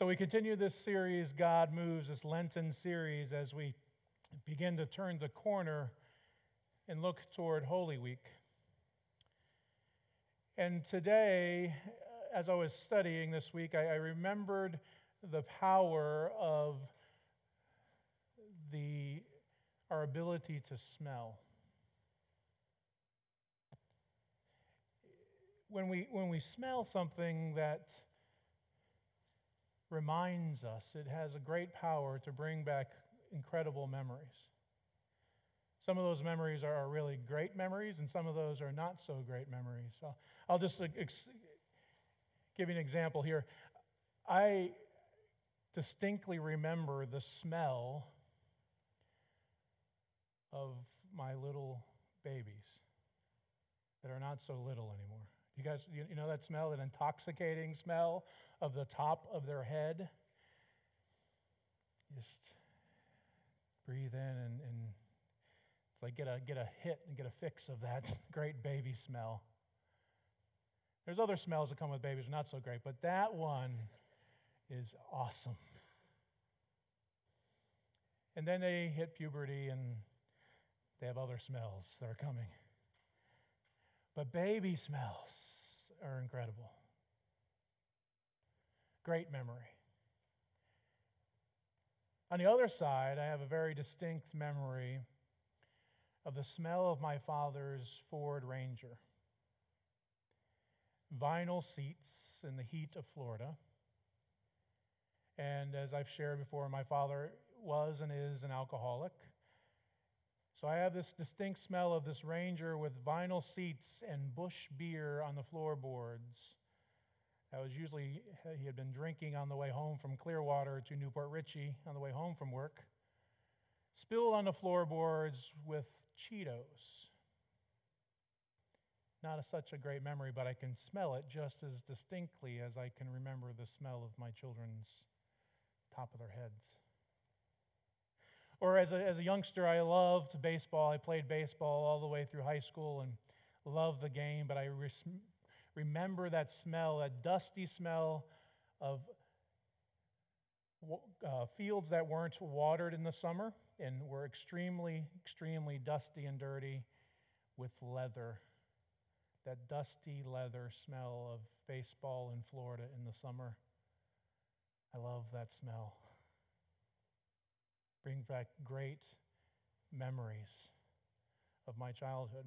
So we continue this series, God Moves, this Lenten series, as we begin to turn the corner and look toward Holy Week. And today, as I was studying this week, I, I remembered the power of the, our ability to smell. When we, when we smell something that reminds us, it has a great power to bring back incredible memories. Some of those memories are really great memories, and some of those are not so great memories. So I'll just ex- give you an example here. I distinctly remember the smell of my little babies that are not so little anymore. You guys, you know that smell, that intoxicating smell of the top of their head? Just breathe in and, and it's like get a, get a hit and get a fix of that great baby smell. There's other smells that come with babies, not so great, but that one is awesome. And then they hit puberty and they have other smells that are coming. But baby smells are incredible. Great memory. On the other side, I have a very distinct memory of the smell of my father's Ford Ranger. Vinyl seats in the heat of Florida. And as I've shared before, my father was and is an alcoholic. So I have this distinct smell of this Ranger with vinyl seats and Busch beer on the floorboards. That was usually, he had been drinking on the way home from Clearwater to New Port Richey on the way home from work. Spilled on the floorboards with Cheetos. Not a, such a great memory, but I can smell it just as distinctly as I can remember the smell of my children's top of their heads. Or as a, as a youngster, I loved baseball. I played baseball all the way through high school and loved the game, but I res- remember that smell, that dusty smell of uh, fields that weren't watered in the summer and were extremely, extremely dusty and dirty with leather. That dusty leather smell of baseball in Florida in the summer. I love that smell brings back great memories of my childhood.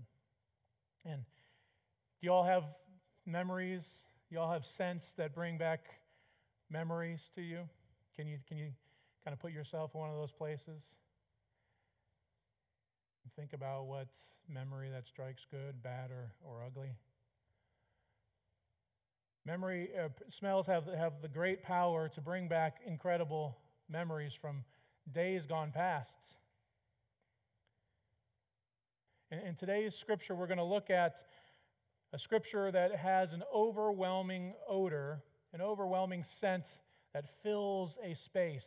And do you all have memories? You all have scents that bring back memories to you? Can you, can you kind of put yourself in one of those places? Think about what memory that strikes good, bad, or, or ugly. Memory uh, smells have, have the great power to bring back incredible memories from days gone past. In, in today's scripture, we're going to look at a scripture that has an overwhelming odor, an overwhelming scent that fills a space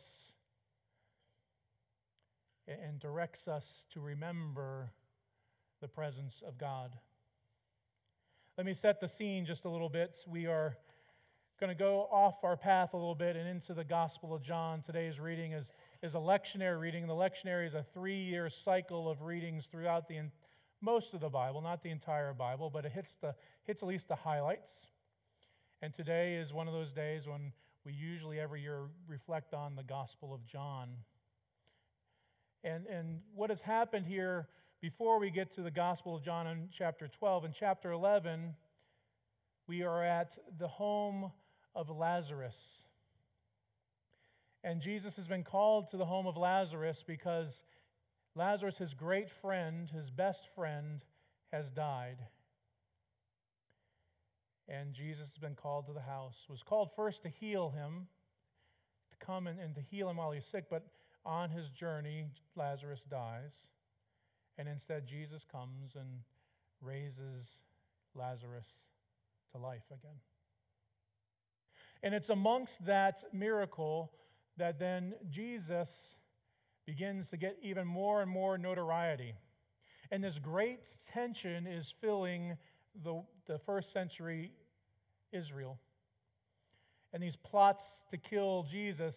and directs us to remember the presence of God. Let me set the scene just a little bit. We are going to go off our path a little bit and into the Gospel of John. Today's reading is is a lectionary reading. The lectionary is a three year cycle of readings throughout the, most of the Bible, not the entire Bible, but it hits, the, hits at least the highlights. And today is one of those days when we usually every year reflect on the Gospel of John. And, and what has happened here before we get to the Gospel of John in chapter 12, in chapter 11, we are at the home of Lazarus. And Jesus has been called to the home of Lazarus because Lazarus, his great friend, his best friend, has died. And Jesus has been called to the house. Was called first to heal him, to come and, and to heal him while he's sick, but on his journey, Lazarus dies. And instead, Jesus comes and raises Lazarus to life again. And it's amongst that miracle that then Jesus begins to get even more and more notoriety. And this great tension is filling the, the first century Israel. and these plots to kill Jesus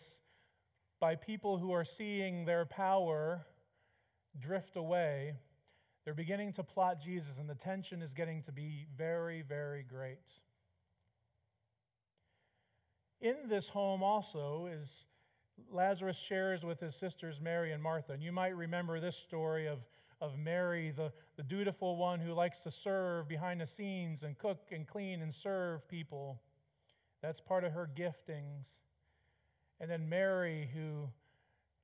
by people who are seeing their power drift away, they're beginning to plot Jesus, and the tension is getting to be very, very great. In this home also is Lazarus shares with his sisters Mary and Martha. And you might remember this story of, of Mary, the, the dutiful one who likes to serve behind the scenes and cook and clean and serve people. That's part of her giftings. And then Mary, who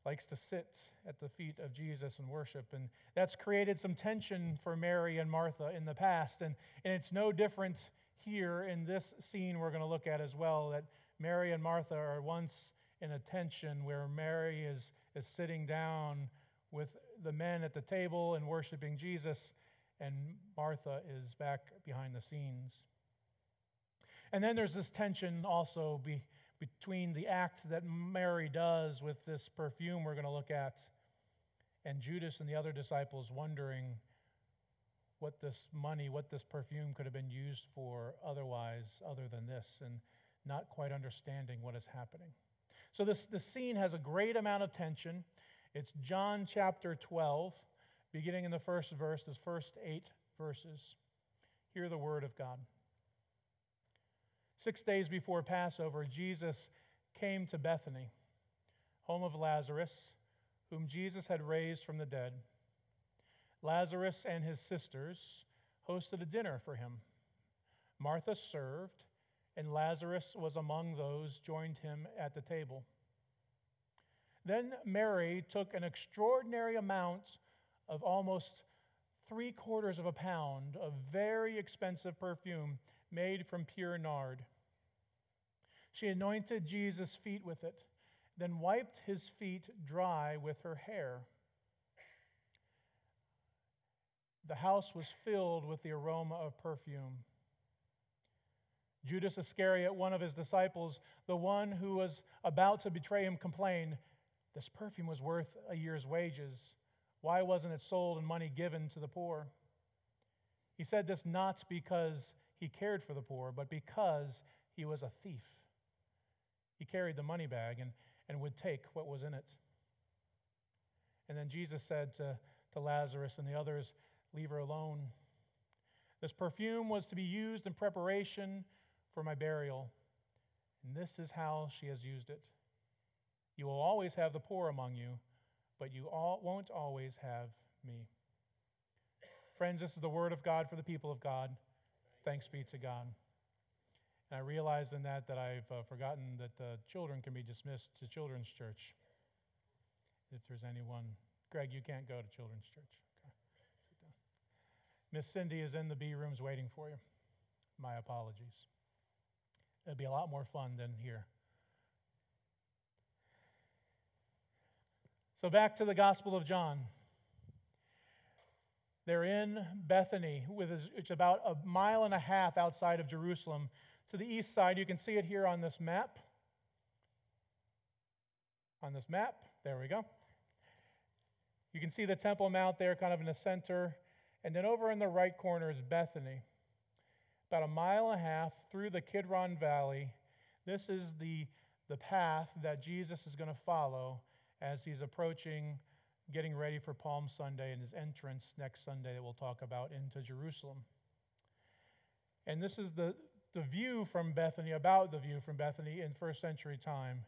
likes to sit at the feet of Jesus and worship. And that's created some tension for Mary and Martha in the past. And, and it's no different here in this scene we're going to look at as well that Mary and Martha are once in a tension where Mary is, is sitting down with the men at the table and worshiping Jesus, and Martha is back behind the scenes. And then there's this tension also be, between the act that Mary does with this perfume we're going to look at and Judas and the other disciples wondering what this money, what this perfume could have been used for otherwise, other than this, and not quite understanding what is happening. So, this, this scene has a great amount of tension. It's John chapter 12, beginning in the first verse, the first eight verses. Hear the word of God. Six days before Passover, Jesus came to Bethany, home of Lazarus whom Jesus had raised from the dead. Lazarus and his sisters hosted a dinner for him. Martha served, and Lazarus was among those joined him at the table. Then Mary took an extraordinary amount of almost three quarters of a pound of very expensive perfume made from pure nard. She anointed Jesus' feet with it then wiped his feet dry with her hair. The house was filled with the aroma of perfume. Judas Iscariot, one of his disciples, the one who was about to betray him, complained, This perfume was worth a year's wages. Why wasn't it sold and money given to the poor? He said this not because he cared for the poor, but because he was a thief. He carried the money bag, and and would take what was in it. And then Jesus said to, to Lazarus and the others, Leave her alone. This perfume was to be used in preparation for my burial, and this is how she has used it. You will always have the poor among you, but you all, won't always have me. Friends, this is the word of God for the people of God. Thanks be to God. And I realize in that that I've uh, forgotten that uh, children can be dismissed to children's church. If there's anyone, Greg, you can't go to children's church. Miss Cindy is in the B rooms waiting for you. My apologies. It'll be a lot more fun than here. So back to the Gospel of John. They're in Bethany, which is about a mile and a half outside of Jerusalem to the east side. You can see it here on this map. On this map, there we go. You can see the Temple Mount there, kind of in the center. And then over in the right corner is Bethany. About a mile and a half through the Kidron Valley. This is the, the path that Jesus is going to follow as he's approaching, getting ready for Palm Sunday and his entrance next Sunday that we'll talk about into Jerusalem. And this is the, the view from Bethany, about the view from Bethany in first century time.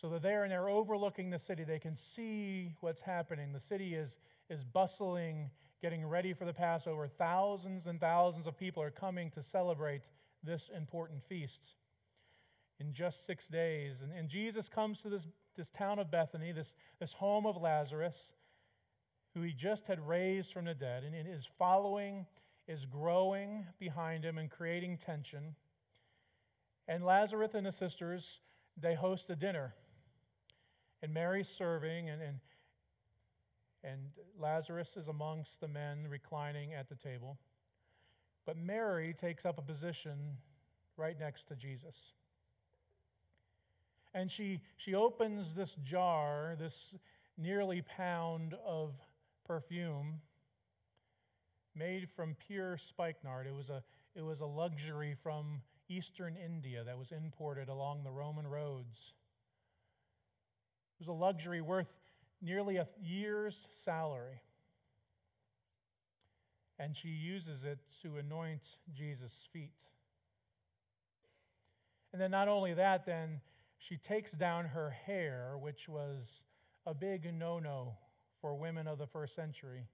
So that there and they're overlooking the city. They can see what's happening. The city is, is bustling, getting ready for the Passover. Thousands and thousands of people are coming to celebrate this important feast in just six days. And, and Jesus comes to this, this town of Bethany, this, this home of Lazarus, who he just had raised from the dead, and his following is growing behind him and creating tension. And Lazarus and his sisters, they host a dinner. And Mary's serving, and, and, and Lazarus is amongst the men reclining at the table. But Mary takes up a position right next to Jesus. And she, she opens this jar, this nearly pound of perfume made from pure spikenard. It was a, it was a luxury from eastern India that was imported along the Roman roads. It was a luxury worth nearly a year's salary. And she uses it to anoint Jesus' feet. And then, not only that, then she takes down her hair, which was a big no no for women of the first century.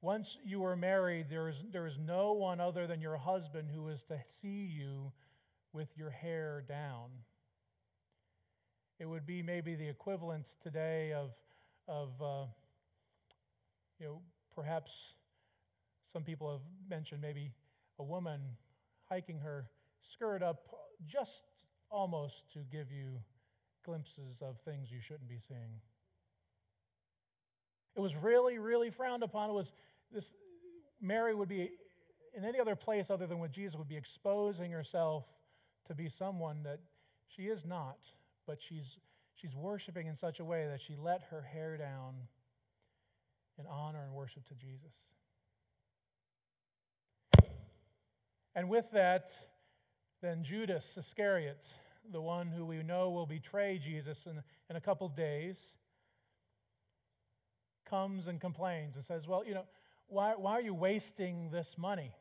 Once you were married, there is, there is no one other than your husband who is to see you with your hair down. It would be maybe the equivalent today of, of uh, you know, perhaps some people have mentioned maybe a woman hiking her skirt up just almost to give you glimpses of things you shouldn't be seeing. It was really, really frowned upon. It was this Mary would be in any other place other than with Jesus would be exposing herself to be someone that she is not, but she's she's worshiping in such a way that she let her hair down in honor and worship to Jesus. And with that, then Judas Iscariot, the one who we know will betray Jesus in, in a couple days, comes and complains and says, Well, you know, why, why are you wasting this money?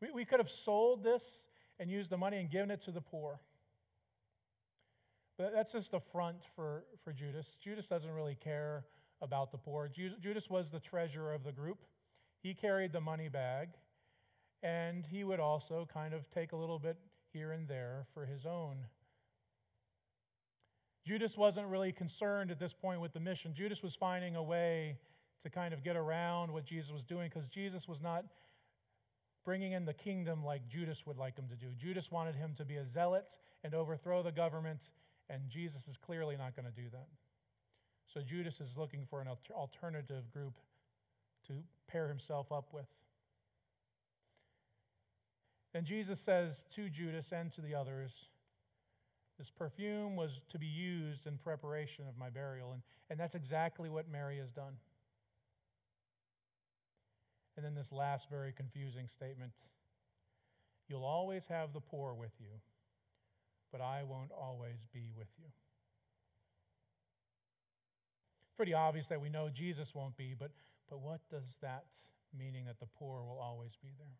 We, we could have sold this and used the money and given it to the poor. That's just a front for, for Judas. Judas doesn't really care about the poor. Judas was the treasurer of the group. He carried the money bag, and he would also kind of take a little bit here and there for his own. Judas wasn't really concerned at this point with the mission. Judas was finding a way to kind of get around what Jesus was doing because Jesus was not bringing in the kingdom like Judas would like him to do. Judas wanted him to be a zealot and overthrow the government, and Jesus is clearly not going to do that. So Judas is looking for an alternative group to pair himself up with. And Jesus says to Judas and to the others, This perfume was to be used in preparation of my burial. And, and that's exactly what Mary has done. And then this last very confusing statement You'll always have the poor with you, but I won't always be with you. Pretty obvious that we know Jesus won't be, but, but what does that meaning that the poor will always be there?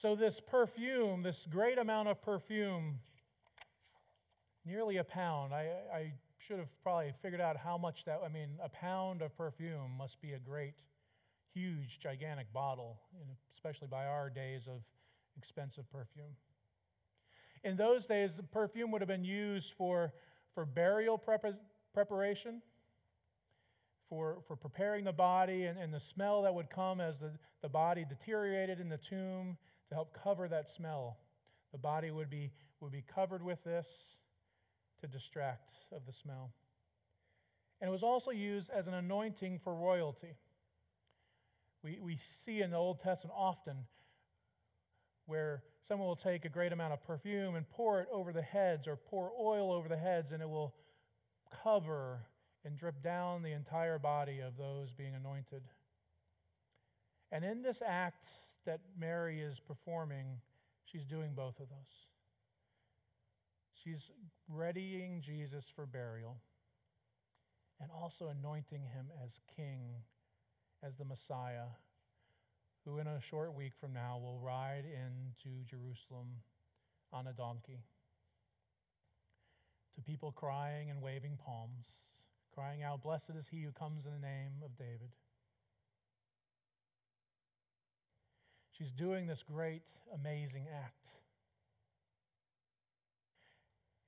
So, this perfume, this great amount of perfume, nearly a pound. I, I should have probably figured out how much that, I mean, a pound of perfume must be a great, huge, gigantic bottle, especially by our days of expensive perfume. In those days, the perfume would have been used for, for burial preparation, for, for preparing the body, and, and the smell that would come as the, the body deteriorated in the tomb to help cover that smell. The body would be, would be covered with this to distract of the smell. And it was also used as an anointing for royalty. We, we see in the Old Testament often where someone will take a great amount of perfume and pour it over the heads or pour oil over the heads, and it will cover and drip down the entire body of those being anointed. And in this act that Mary is performing, she's doing both of those. She's readying Jesus for burial and also anointing him as king, as the Messiah, who in a short week from now will ride into Jerusalem on a donkey. To people crying and waving palms, crying out, Blessed is he who comes in the name of David. She's doing this great, amazing act.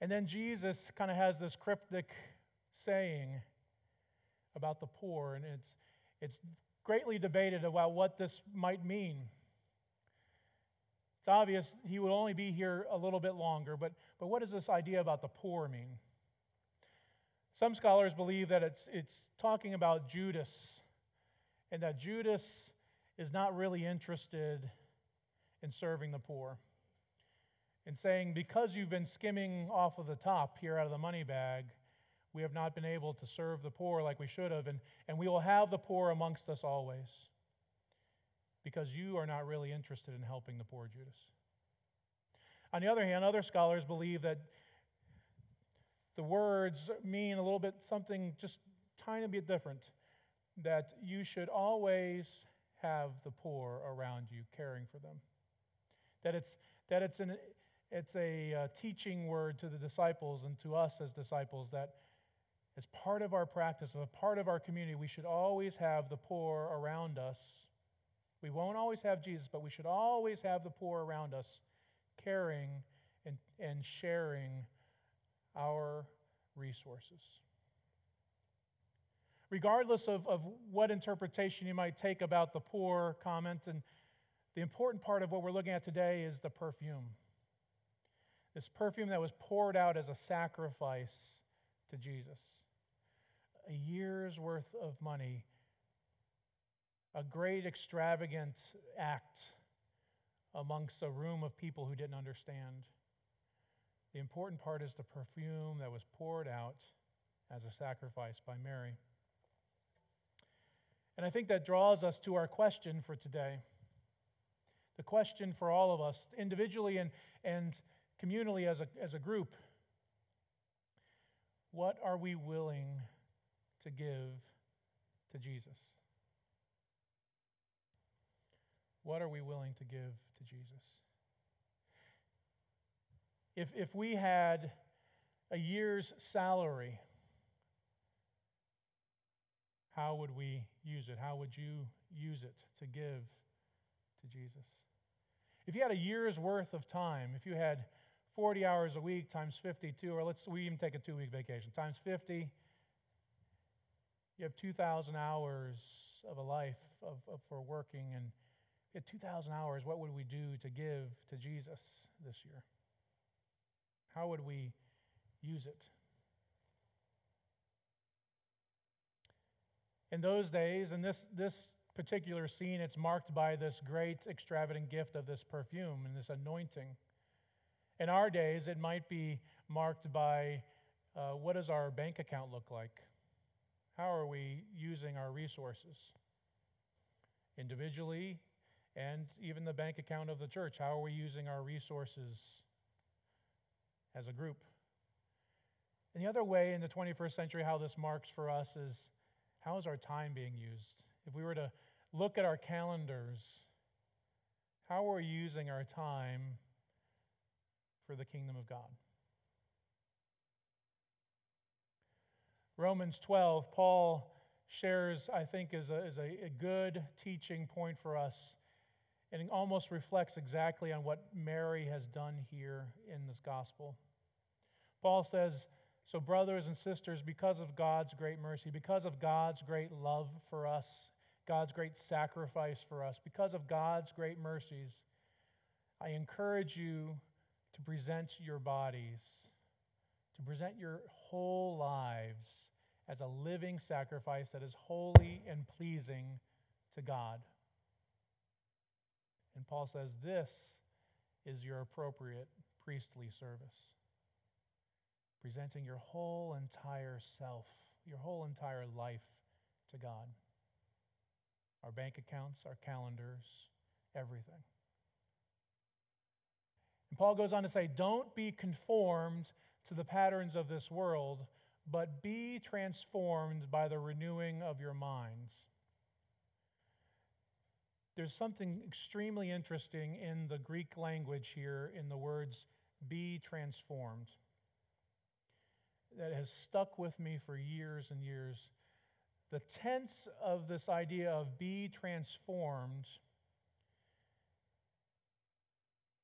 And then Jesus kind of has this cryptic saying about the poor, and it's, it's greatly debated about what this might mean. It's obvious he would only be here a little bit longer, but, but what does this idea about the poor mean? Some scholars believe that it's, it's talking about Judas, and that Judas is not really interested in serving the poor and saying, Because you've been skimming off of the top here out of the money bag, we have not been able to serve the poor like we should have, and, and we will have the poor amongst us always. because you are not really interested in helping the poor Judas. On the other hand, other scholars believe that the words mean a little bit something just tiny bit different. That you should always have the poor around you, caring for them. That it's, that it's, an, it's a uh, teaching word to the disciples and to us as disciples that as part of our practice, as a part of our community, we should always have the poor around us. We won't always have Jesus, but we should always have the poor around us, caring and, and sharing our resources. Regardless of, of what interpretation you might take about the poor comment, and the important part of what we're looking at today is the perfume. This perfume that was poured out as a sacrifice to Jesus. A year's worth of money, a great extravagant act amongst a room of people who didn't understand. The important part is the perfume that was poured out as a sacrifice by Mary. And I think that draws us to our question for today. The question for all of us, individually and, and communally as a, as a group what are we willing to give to Jesus? What are we willing to give to Jesus? If, if we had a year's salary, how would we use it? How would you use it to give to Jesus? If you had a year's worth of time, if you had 40 hours a week times 52, or let's we even take a two week vacation, times 50, you have 2,000 hours of a life of, of, for working. And you had 2,000 hours, what would we do to give to Jesus this year? How would we use it? In those days, in this, this particular scene, it's marked by this great extravagant gift of this perfume and this anointing. In our days, it might be marked by uh, what does our bank account look like? How are we using our resources? Individually, and even the bank account of the church. How are we using our resources as a group? And the other way in the 21st century, how this marks for us is how is our time being used? If we were to look at our calendars, how are we using our time for the kingdom of God. Romans 12, Paul shares, I think, is a, is a, a good teaching point for us. And it almost reflects exactly on what Mary has done here in this gospel. Paul says, So, brothers and sisters, because of God's great mercy, because of God's great love for us, God's great sacrifice for us, because of God's great mercies, I encourage you to present your bodies, to present your whole lives as a living sacrifice that is holy and pleasing to God. And Paul says this is your appropriate priestly service. Presenting your whole entire self, your whole entire life to God. Our bank accounts, our calendars, everything. And Paul goes on to say, Don't be conformed to the patterns of this world, but be transformed by the renewing of your minds. There's something extremely interesting in the Greek language here in the words be transformed that has stuck with me for years and years. The tense of this idea of be transformed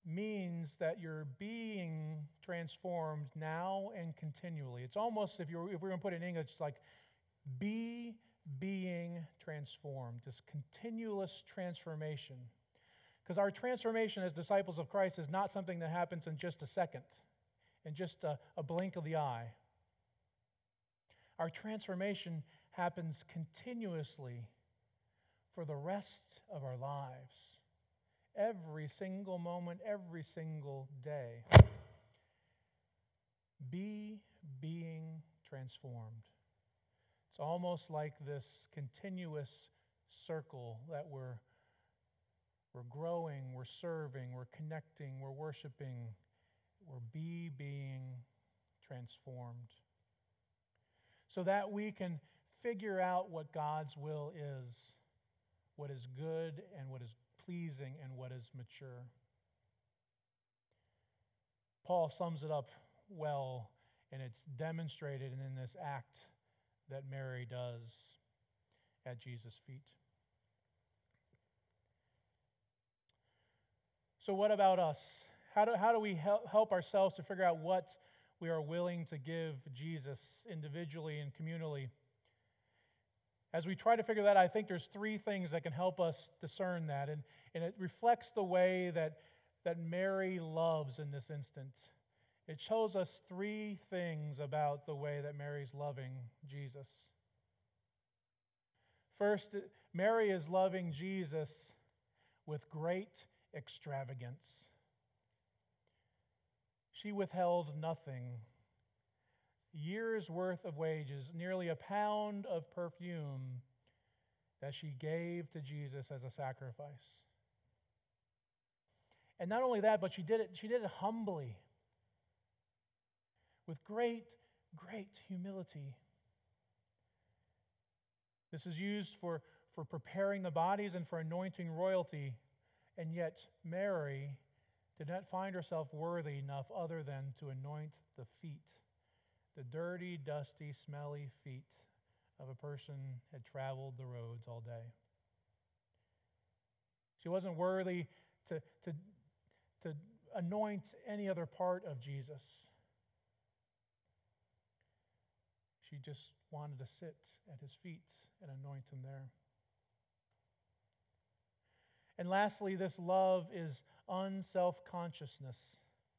means that you're being transformed now and continually. It's almost, if, you're, if we're going to put it in English, it's like be being transformed, this continuous transformation. Because our transformation as disciples of Christ is not something that happens in just a second, in just a, a blink of the eye. Our transformation happens continuously for the rest of our lives every single moment, every single day. Be being transformed. It's almost like this continuous circle that we're We're growing, we're serving, we're connecting, we're worshiping, we're be being transformed. So that we can figure out what God's will is, what is good and what is pleasing and what is mature. Paul sums it up well, and it's demonstrated in this act that Mary does at Jesus' feet. So, what about us? How do, how do we help, help ourselves to figure out what we are willing to give Jesus individually and communally? As we try to figure that out, I think there's three things that can help us discern that. And, and it reflects the way that, that Mary loves in this instance. It shows us three things about the way that Mary's loving Jesus. First, Mary is loving Jesus with great extravagance. She withheld nothing. Years worth of wages, nearly a pound of perfume that she gave to Jesus as a sacrifice. And not only that, but she did it, she did it humbly, with great, great humility. This is used for, for preparing the bodies and for anointing royalty. And yet, Mary did not find herself worthy enough other than to anoint the feet, the dirty, dusty, smelly feet of a person had traveled the roads all day. She wasn't worthy to, to, to anoint any other part of Jesus. She just wanted to sit at his feet and anoint him there. And lastly, this love is unself consciousness,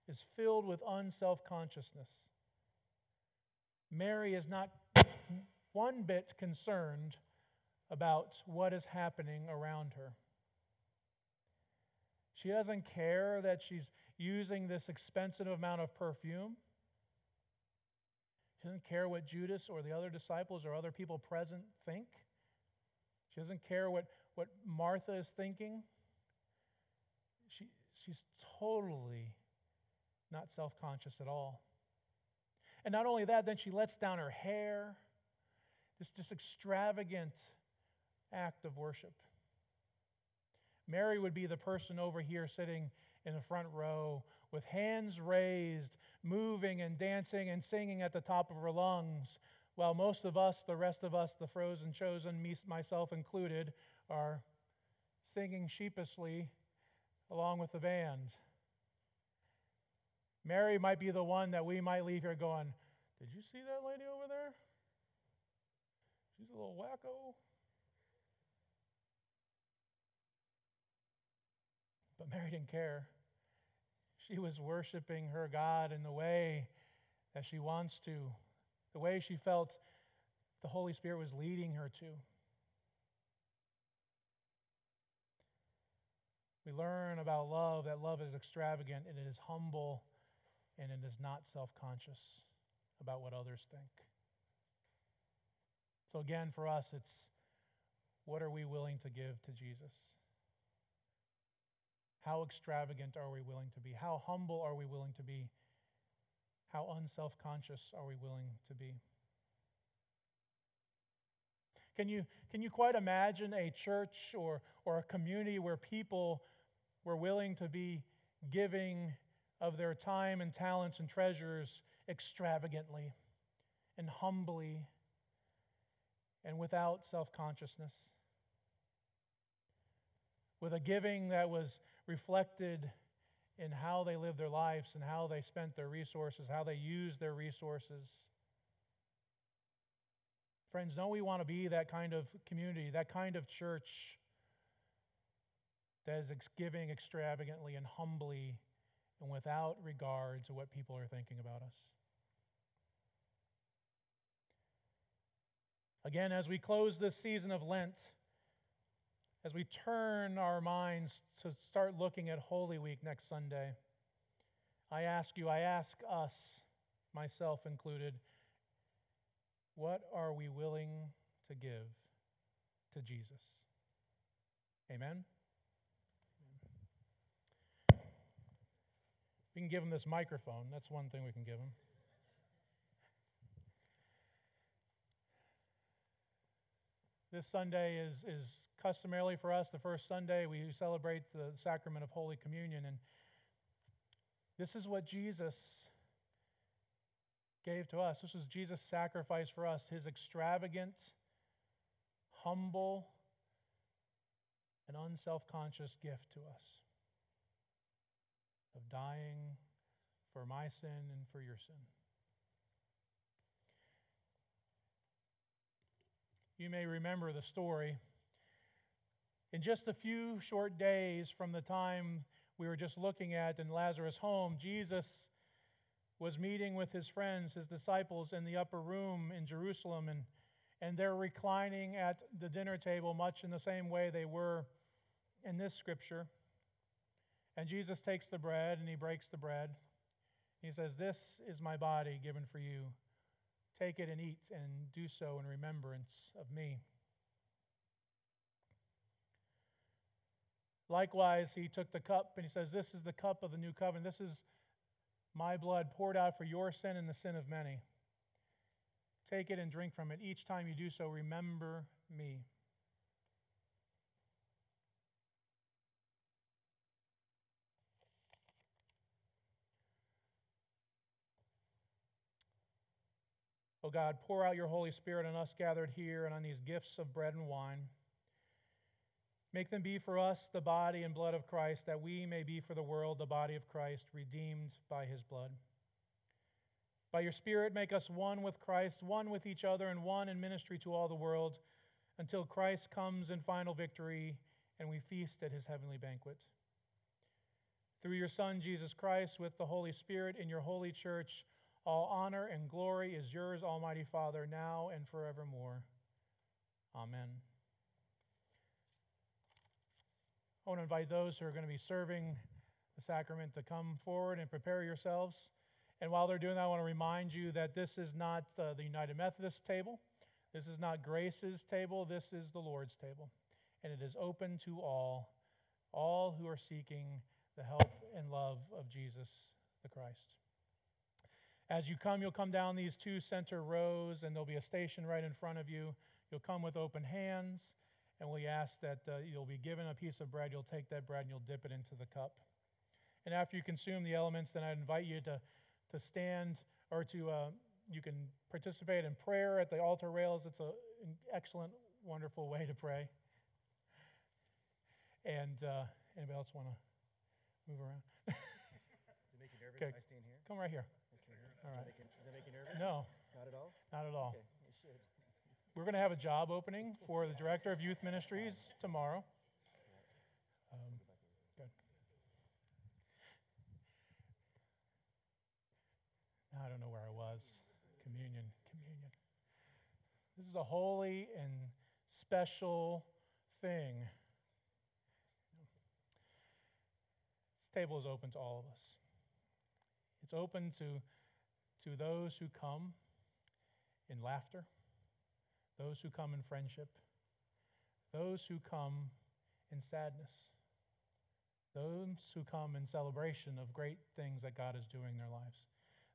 is filled with unself consciousness. Mary is not one bit concerned about what is happening around her. She doesn't care that she's using this expensive amount of perfume. She doesn't care what Judas or the other disciples or other people present think. She doesn't care what, what Martha is thinking. She, she's totally not self conscious at all. And not only that, then she lets down her hair. This, this extravagant act of worship. Mary would be the person over here sitting in the front row with hands raised, moving and dancing and singing at the top of her lungs, while most of us, the rest of us, the frozen chosen, me, myself included, are singing sheepishly along with the band. Mary might be the one that we might leave here going, Did you see that lady over there? She's a little wacko. But Mary didn't care. She was worshiping her God in the way that she wants to, the way she felt the Holy Spirit was leading her to. We learn about love that love is extravagant and it is humble and it is not self conscious about what others think. So, again, for us, it's what are we willing to give to Jesus? How extravagant are we willing to be? How humble are we willing to be? How unself conscious are we willing to be? Can you, can you quite imagine a church or, or a community where people were willing to be giving of their time and talents and treasures extravagantly and humbly and without self consciousness? With a giving that was reflected in how they lived their lives and how they spent their resources, how they used their resources. Friends, don't we want to be that kind of community, that kind of church that is giving extravagantly and humbly and without regard to what people are thinking about us? Again, as we close this season of Lent, as we turn our minds to start looking at Holy Week next Sunday, I ask you, I ask us, myself included, what are we willing to give to Jesus? Amen? We can give them this microphone. That's one thing we can give them. This Sunday is, is customarily for us the first Sunday we celebrate the sacrament of Holy Communion. And this is what Jesus gave to us. This was Jesus' sacrifice for us, his extravagant, humble, and unself conscious gift to us of dying for my sin and for your sin. You may remember the story. In just a few short days from the time we were just looking at in Lazarus' home, Jesus was meeting with his friends, his disciples, in the upper room in Jerusalem, and, and they're reclining at the dinner table much in the same way they were in this scripture. And Jesus takes the bread and he breaks the bread. He says, This is my body given for you. Take it and eat, and do so in remembrance of me. Likewise, he took the cup and he says, This is the cup of the new covenant. This is my blood poured out for your sin and the sin of many. Take it and drink from it. Each time you do so, remember me. O God, pour out your Holy Spirit on us gathered here and on these gifts of bread and wine. Make them be for us the body and blood of Christ, that we may be for the world the body of Christ, redeemed by his blood. By your Spirit, make us one with Christ, one with each other, and one in ministry to all the world, until Christ comes in final victory and we feast at his heavenly banquet. Through your Son, Jesus Christ, with the Holy Spirit in your holy church, all honor and glory is yours, Almighty Father, now and forevermore. Amen. I want to invite those who are going to be serving the sacrament to come forward and prepare yourselves. And while they're doing that, I want to remind you that this is not uh, the United Methodist table. This is not Grace's table. This is the Lord's table. And it is open to all, all who are seeking the help and love of Jesus the Christ. As you come, you'll come down these two center rows, and there'll be a station right in front of you. You'll come with open hands, and we ask that uh, you'll be given a piece of bread. You'll take that bread and you'll dip it into the cup. And after you consume the elements, then I invite you to, to stand or to, uh, you can participate in prayer at the altar rails. It's a, an excellent, wonderful way to pray. And uh, anybody else want to move around? Does it make you nervous Okay. I stand here? Come right here. All right. Does it make you, does it make you nervous? No, Not at all? not at all. Okay, you should. We're going to have a job opening for the director of youth ministries tomorrow. Um, good. Now I don't know where I was. Communion, communion. This is a holy and special thing. This table is open to all of us. It's open to, to those who come in laughter those who come in friendship, those who come in sadness, those who come in celebration of great things that God is doing in their lives.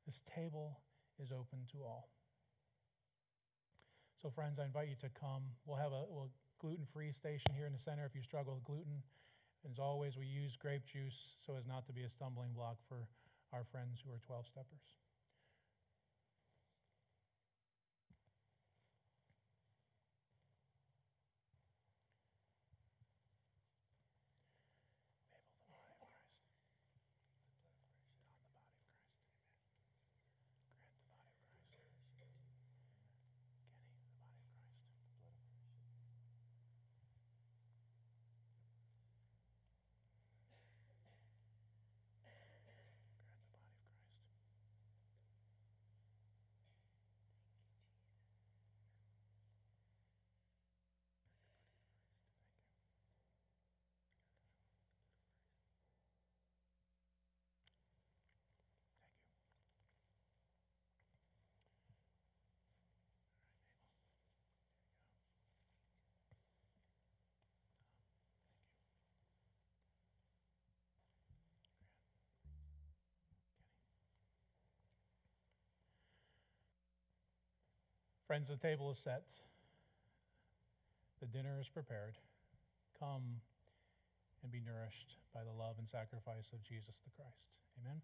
This table is open to all. So, friends, I invite you to come. We'll have a we'll gluten-free station here in the center if you struggle with gluten. And as always, we use grape juice so as not to be a stumbling block for our friends who are 12 steppers. Friends, the table is set, the dinner is prepared. Come and be nourished by the love and sacrifice of Jesus the Christ. Amen.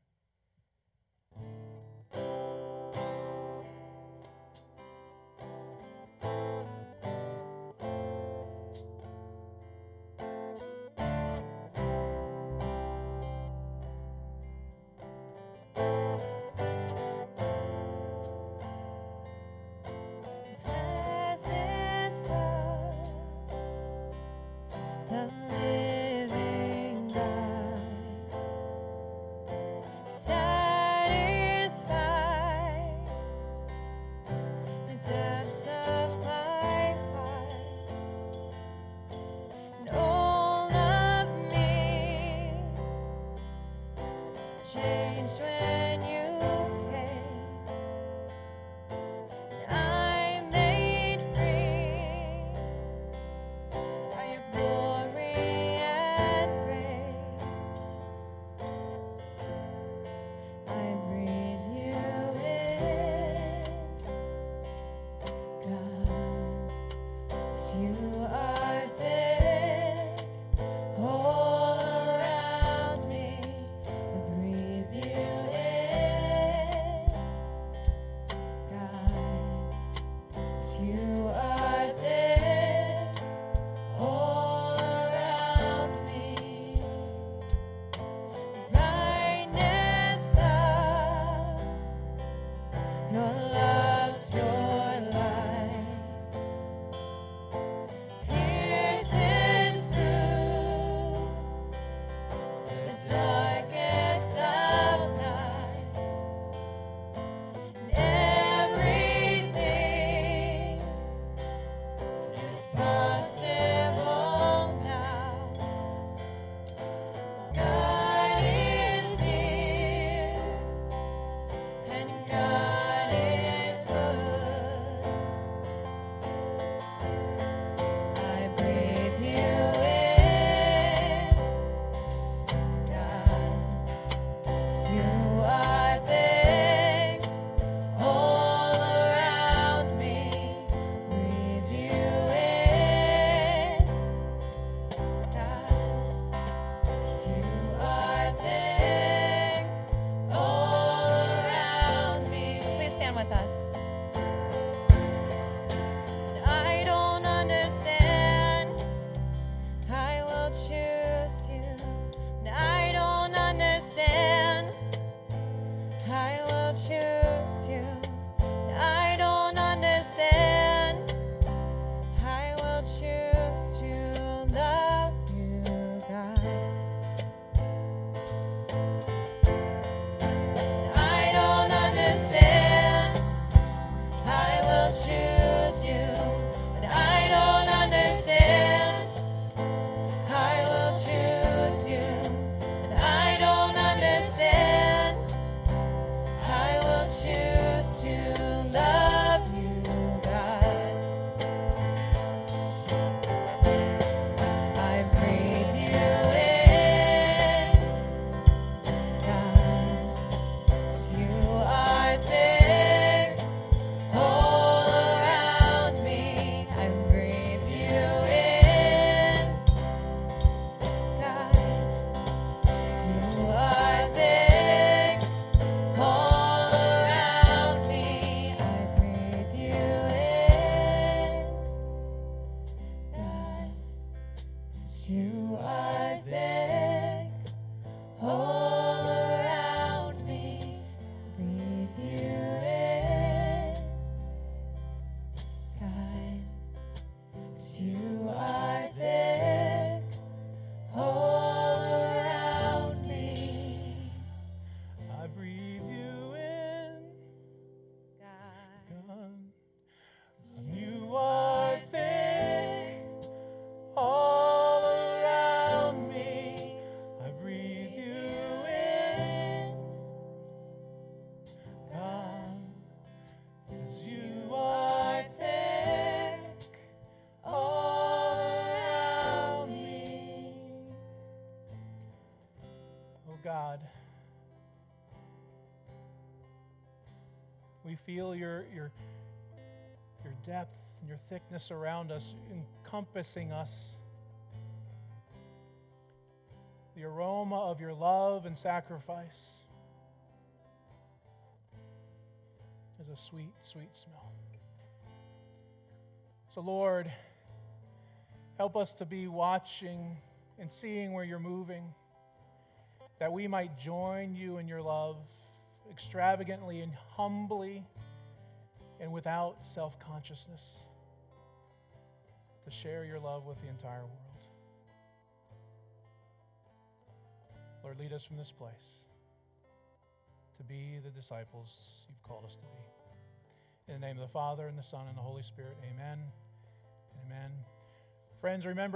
your, your, your depth and your thickness around us, encompassing us. The aroma of your love and sacrifice is a sweet, sweet smell. So, Lord, help us to be watching and seeing where you're moving, that we might join you in your love extravagantly and humbly and without self consciousness to share your love with the entire world. Lord, lead us from this place to be the disciples you've called us to be. In the name of the Father, and the Son, and the Holy Spirit, amen. Amen. Friends, remember.